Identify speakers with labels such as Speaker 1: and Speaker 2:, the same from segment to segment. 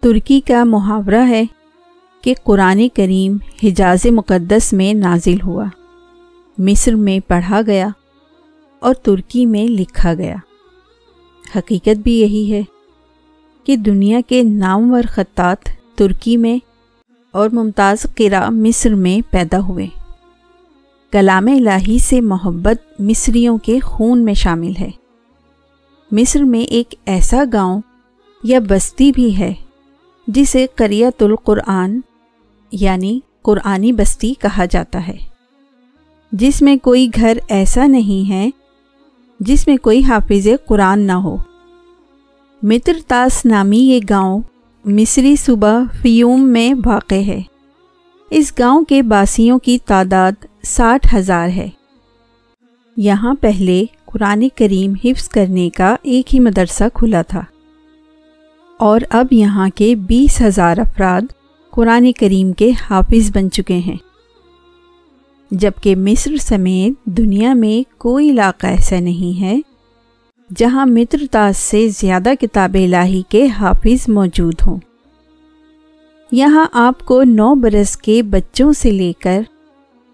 Speaker 1: ترکی کا محاورہ ہے کہ قرآن کریم حجاز مقدس میں نازل ہوا۔ مصر میں پڑھا گیا اور ترکی میں لکھا گیا۔ حقیقت بھی یہی ہے کہ دنیا کے نامور خطات ترکی میں اور ممتاز قرا مصر میں پیدا ہوئے۔ کلام الہی سے محبت مصریوں کے خون میں شامل ہے۔ مصر میں ایک ایسا گاؤں یا بستی بھی ہے جسے قریت القرآن یعنی قرآنی بستی کہا جاتا ہے۔ جس میں کوئی گھر ایسا نہیں ہے جس میں کوئی حافظ قرآن نہ ہو۔ متر تاس نامی یہ گاؤں مصری صوبہ فیوم میں واقع ہے۔ اس گاؤں کے باسیوں کی تعداد ساٹھ ہزار ہے۔ یہاں پہلے قرآن کریم حفظ کرنے کا ایک ہی مدرسہ کھلا تھا۔ اور اب یہاں کے بیس ہزار افراد قرآن کریم کے حافظ بن چکے ہیں۔ جبکہ مصر سمیت دنیا میں کوئی علاقہ ایسا نہیں ہے جہاں مترتاس سے زیادہ کتاب الہی کے حافظ موجود ہوں۔ یہاں آپ کو نو برس کے بچوں سے لے کر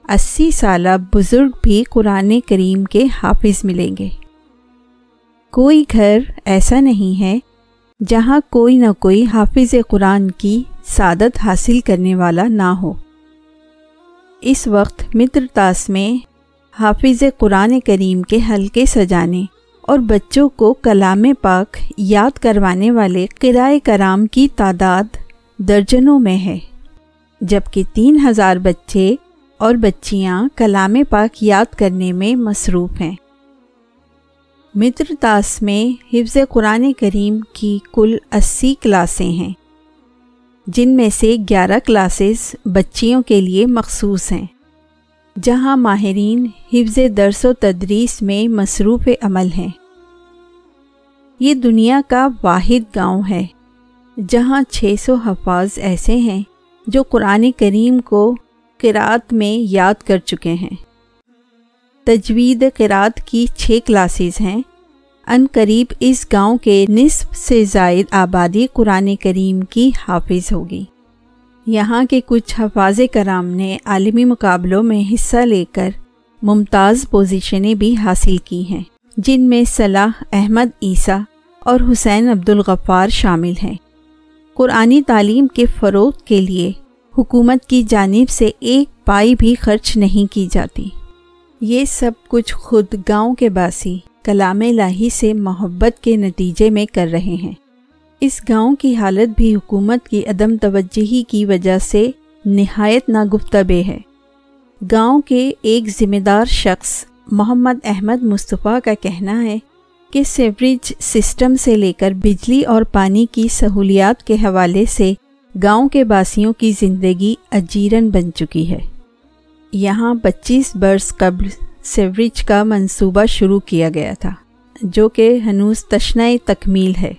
Speaker 1: اسی سالہ بزرگ بھی قرآن کریم کے حافظ ملیں گے۔ کوئی گھر ایسا نہیں ہے جہاں کوئی نہ کوئی حافظ قرآن کی سعادت حاصل کرنے والا نہ ہو۔ اس وقت متر تاس میں حافظ قرآن کریم کے حلقے سجانے اور بچوں کو کلام پاک یاد کروانے والے قرائے کرام کی تعداد درجنوں میں ہے، جبکہ تین ہزار بچے اور بچیاں کلام پاک یاد کرنے میں مصروف ہیں۔ متر تاس میں حفظ قرآن کریم کی کل اسی کلاسیں ہیں، جن میں سے گیارہ کلاسز بچیوں کے لیے مخصوص ہیں۔ جہاں ماہرین حفظ درس و تدریس میں مصروف عمل ہیں۔ یہ دنیا کا واحد گاؤں ہے، جہاں چھ سو حفاظ ایسے ہیں جو قرآن کریم کو قرات میں یاد کر چکے ہیں۔ تجوید قرات کی چھ کلاسز ہیں۔ ان قریب اس گاؤں کے نصف سے زائد آبادی قرآن کریم کی حافظ ہوگی۔ یہاں کے کچھ حفاظ کرام نے عالمی مقابلوں میں حصہ لے کر ممتاز پوزیشنیں بھی حاصل کی ہیں، جن میں صلاح احمد عیسیٰ اور حسین عبدالغفار شامل ہیں۔ قرآنی تعلیم کے فروغ کے لیے حکومت کی جانب سے ایک پائی بھی خرچ نہیں کی جاتی۔ یہ سب کچھ خود گاؤں کے باسی کلام لاہی سے محبت کے نتیجے میں کر رہے ہیں۔ اس گاؤں کی حالت بھی حکومت کی عدم توجہی کی وجہ سے نہایت ناگفتبے ہے۔ گاؤں کے ایک ذمہ دار شخص محمد احمد مصطفیٰ کا کہنا ہے کہ سیوریج سسٹم سے لے کر بجلی اور پانی کی سہولیات کے حوالے سے گاؤں کے باسیوں کی زندگی اجیرن بن چکی ہے۔ یہاں پچیس برس قبل سیوریج کا منصوبہ شروع کیا گیا تھا، جو کہ ہنوز تشنۂ تکمیل ہے۔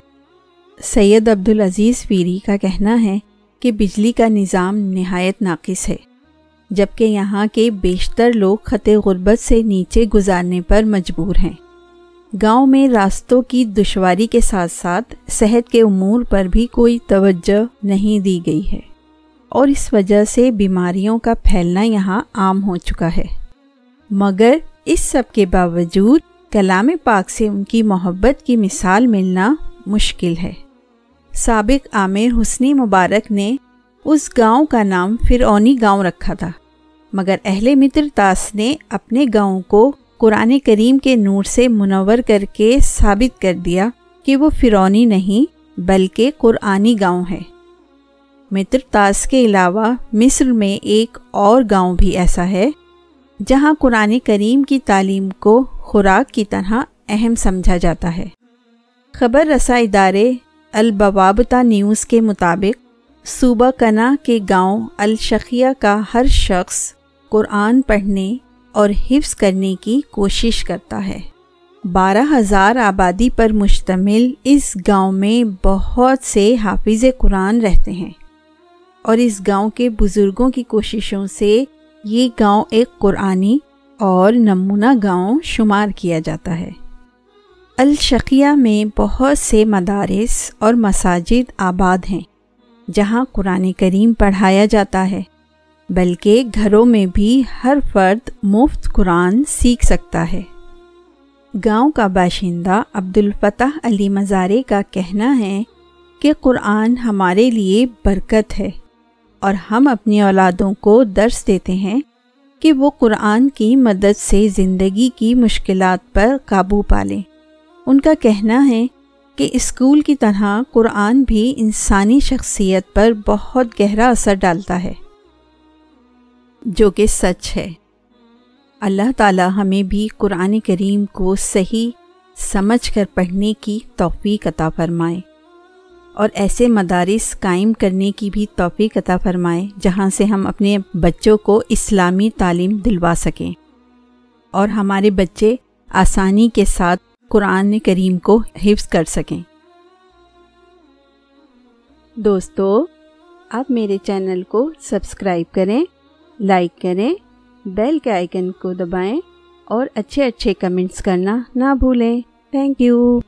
Speaker 1: سید عبدالعزیز پیری کا کہنا ہے کہ بجلی کا نظام نہایت ناقص ہے، جبکہ یہاں کے بیشتر لوگ خط غربت سے نیچے گزارنے پر مجبور ہیں۔ گاؤں میں راستوں کی دشواری کے ساتھ ساتھ صحت کے امور پر بھی کوئی توجہ نہیں دی گئی ہے۔ اور اس وجہ سے بیماریوں کا پھیلنا یہاں عام ہو چکا ہے۔ مگر اس سب کے باوجود کلام پاک سے ان کی محبت کی مثال ملنا مشکل ہے۔ سابق عامر حسنی مبارک نے اس گاؤں کا نام فرعونی گاؤں رکھا تھا، مگر اہل متر تاس نے اپنے گاؤں کو قرآن کریم کے نور سے منور کر کے ثابت کر دیا کہ وہ فرونی نہیں بلکہ قرآنی گاؤں ہے۔ متر تاس کے علاوہ مصر میں ایک اور گاؤں بھی ایسا ہے، جہاں قرآن کریم کی تعلیم کو خوراک کی طرح اہم سمجھا جاتا ہے۔ خبر رسا ادارے البوابتا نیوز کے مطابق، صوبہ کنا کے گاؤں الشقیہ کا ہر شخص قرآن پڑھنے اور حفظ کرنے کی کوشش کرتا ہے۔ بارہ ہزار آبادی پر مشتمل اس گاؤں میں بہت سے حافظ قرآن رہتے ہیں۔ اور اس گاؤں کے بزرگوں کی کوششوں سے یہ گاؤں ایک قرآنی اور نمونہ گاؤں شمار کیا جاتا ہے۔ الشقیہ میں بہت سے مدارس اور مساجد آباد ہیں جہاں قرآن کریم پڑھایا جاتا ہے، بلکہ گھروں میں بھی ہر فرد مفت قرآن سیکھ سکتا ہے۔ گاؤں کا باشندہ عبد الفتح علی مزارے کا کہنا ہے کہ قرآن ہمارے لیے برکت ہے۔ اور ہم اپنی اولادوں کو درس دیتے ہیں کہ وہ قرآن کی مدد سے زندگی کی مشکلات پر قابو پالیں۔ ان کا کہنا ہے کہ اسکول کی طرح قرآن بھی انسانی شخصیت پر بہت گہرا اثر ڈالتا ہے۔ جو کہ سچ ہے۔ اللہ تعالی ہمیں بھی قرآن کریم کو صحیح سمجھ کر پڑھنے کی توفیق عطا فرمائے۔ اور ایسے مدارس قائم کرنے کی بھی توفیق عطا فرمائے جہاں سے ہم اپنے بچوں کو اسلامی تعلیم دلوا سکیں۔ اور ہمارے بچے آسانی کے ساتھ قرآن کریم کو حفظ کر سکیں۔ دوستو، آپ میرے چینل کو سبسکرائب کریں، لائک کریں، بیل کے آئیکن کو دبائیں اور اچھے اچھے کمنٹس کرنا نہ بھولیں۔ Thank you